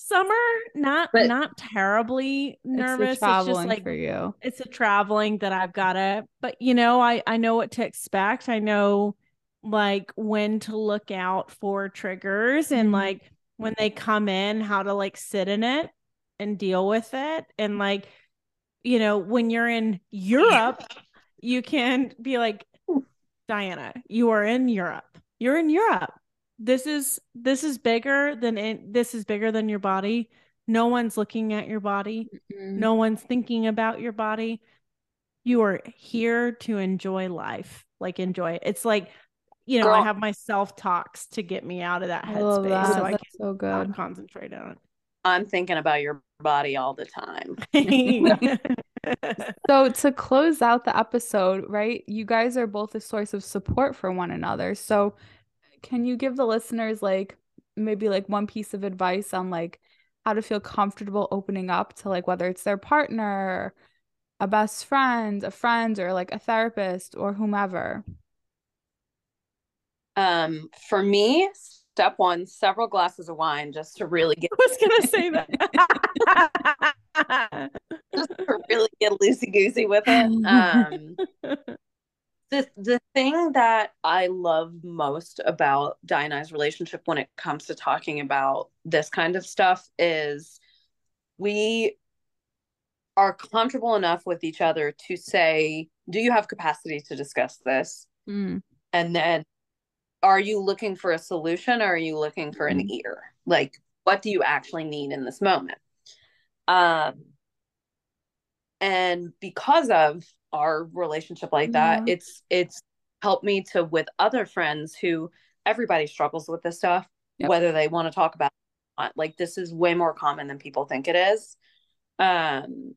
summer, not But- not terribly nervous. It's It's, just like for you. it's a traveling that I've gotta, but you know, I I know what to expect. I know like when to look out for triggers and Mhm. like when they come in, how to like sit in it and deal with it. And like, you know, when you're in Europe, you can be like, Diana, you are in Europe. You're in Europe. This is this is bigger than it, this is bigger than your body. No one's looking at your body. Mm-hmm. No one's thinking about your body. You are here to enjoy life. Like enjoy it. It's like, you know, I have my self talks to get me out of that headspace. that. So I can so good. concentrate on I'm thinking about your body all the time. So to close out the episode, right? You guys are both a source of support for one another. So can you give the listeners like maybe like one piece of advice on like how to feel comfortable opening up to like whether it's their partner, a best friend, a friend, or like a therapist or whomever? Um, for me, step one, several glasses of wine just to really get I was gonna say that. just to really get loosey goosey with it. Um, the the thing that I love most about Di and I's relationship when it comes to talking about this kind of stuff is we are comfortable enough with each other to say, "Do you have capacity to discuss this?" Mm, And then, are you looking for a solution or are you looking for an Mhm. ear? Like, what do you actually need in this moment? Um, and because of our relationship like that, Yeah. it's it's helped me to with other friends who everybody struggles with this stuff, Yep. whether they want to talk about it or not. Like this is way more common than people think it is. Um,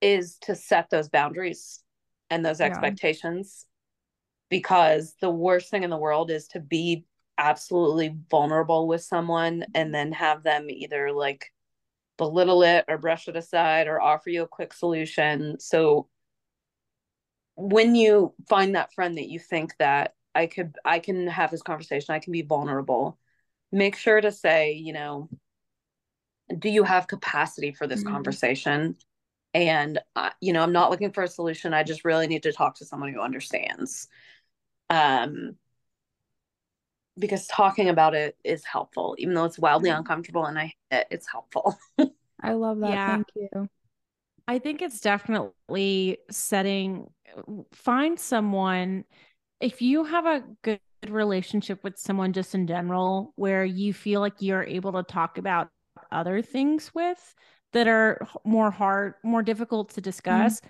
is to set those boundaries and those Yeah. expectations because the worst thing in the world is to be absolutely vulnerable with someone and then have them either like belittle it or brush it aside or offer you a quick solution. So when you find that friend that you think that I could I can have this conversation, I can be vulnerable, make sure to say, you know, do you have capacity for this Mhm. conversation? And uh, you know, I'm not looking for a solution. I just really need to talk to someone who understands. Um because talking about it is helpful, even though it's wildly Mhm. uncomfortable and I it, it's helpful. I love that. Yeah. Thank you. I think it's definitely setting, find someone, if you have a good relationship with someone just in general, where you feel like you're able to talk about other things with that are more hard, more difficult to discuss, mm-hmm.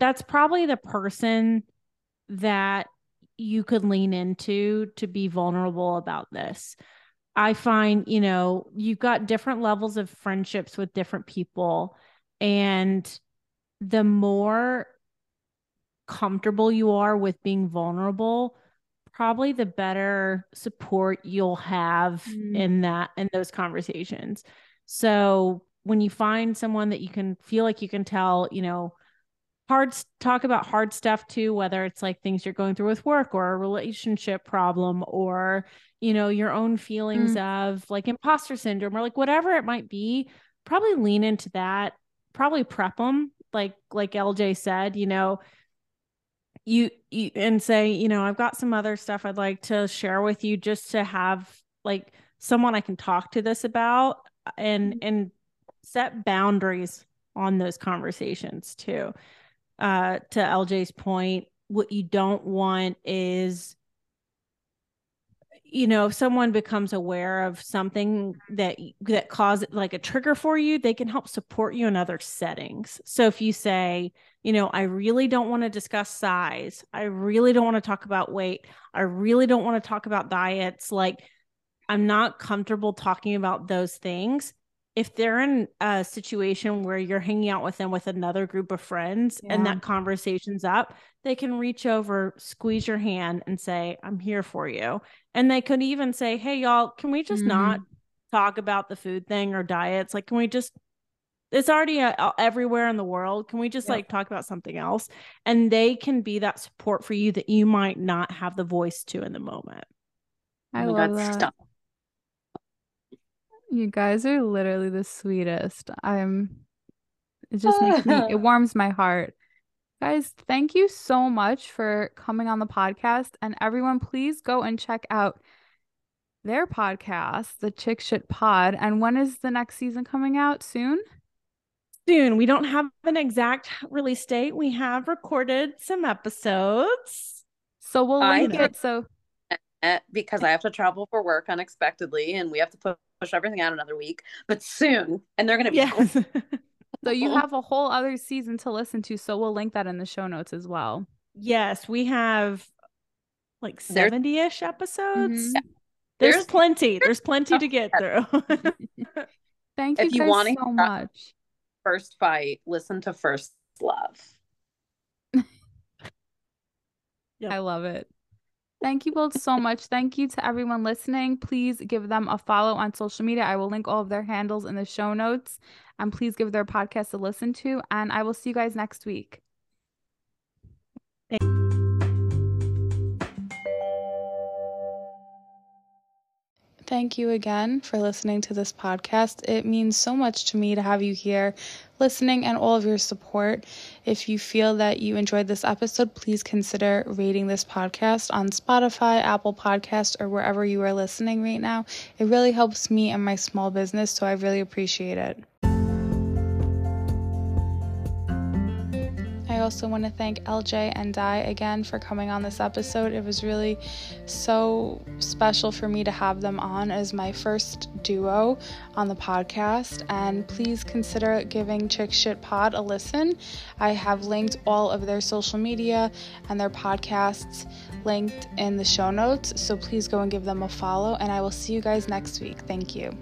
that's probably the person that you could lean into to be vulnerable about this. I find, you know, you've got different levels of friendships with different people. And the more comfortable you are with being vulnerable, probably the better support you'll have Mm. in that in those conversations. So when you find someone that you can feel like you can tell, you know, hard talk about hard stuff too, whether it's like things you're going through with work or a relationship problem or, you know, your own feelings of like imposter syndrome or like whatever it might be, probably lean into that. Probably prep them, like like LJ said. You know, you, you and say, you know, I've got some other stuff I'd like to share with you, just to have like someone I can talk to this about, and mm-hmm. and set boundaries on those conversations too. Uh, to LJ's point, what you don't want is you know if someone becomes aware of something that that causes like a trigger for you they can help support you in other settings so if you say you know i really don't want to discuss size i really don't want to talk about weight i really don't want to talk about diets like i'm not comfortable talking about those things if they're in a situation where you're hanging out with them with another group of friends yeah. and that conversation's up, they can reach over, squeeze your hand, and say, I'm here for you. And they could even say, Hey, y'all, can we just mm. not talk about the food thing or diets? Like, can we just, it's already uh, everywhere in the world. Can we just like talk about something else? And they can be that support for you that you might not have the voice to in the moment. I oh love God, that. Stop. You guys are literally the sweetest. I'm it just makes me it warms my heart. Guys, thank you so much for coming on the podcast and everyone please go and check out their podcast, the Chick Shit Pod. And when is the next season coming out? Soon? Soon. We don't have an exact release date. We have recorded some episodes. So we'll link it. So because I have to travel for work unexpectedly and we have to push everything out another week, but soon. And they're going to be. Yes. so you have a whole other season to listen to. So we'll link that in the show notes as well. Yes, we have like 70 ish episodes. Mm-hmm. There's, There's plenty. There's plenty to get through. Thank you, if you want so much. First fight, listen to First Love. Yep. I love it. Thank you both so much. Thank you to everyone listening. Please give them a follow on social media. I will link all of their handles in the show notes. And please give their podcast a listen to. And I will see you guys next week. Thank you again for listening to this podcast. It means so much to me to have you here listening and all of your support. If you feel that you enjoyed this episode, please consider rating this podcast on Spotify, Apple Podcast, or wherever you are listening right now. It really helps me and my small business, so I really appreciate it. Also want to thank LJ and Di again for coming on this episode. It was really so special for me to have them on as my first duo on the podcast. And please consider giving Chick Shit Pod a listen. I have linked all of their social media and their podcasts linked in the show notes. So please go and give them a follow. And I will see you guys next week. Thank you.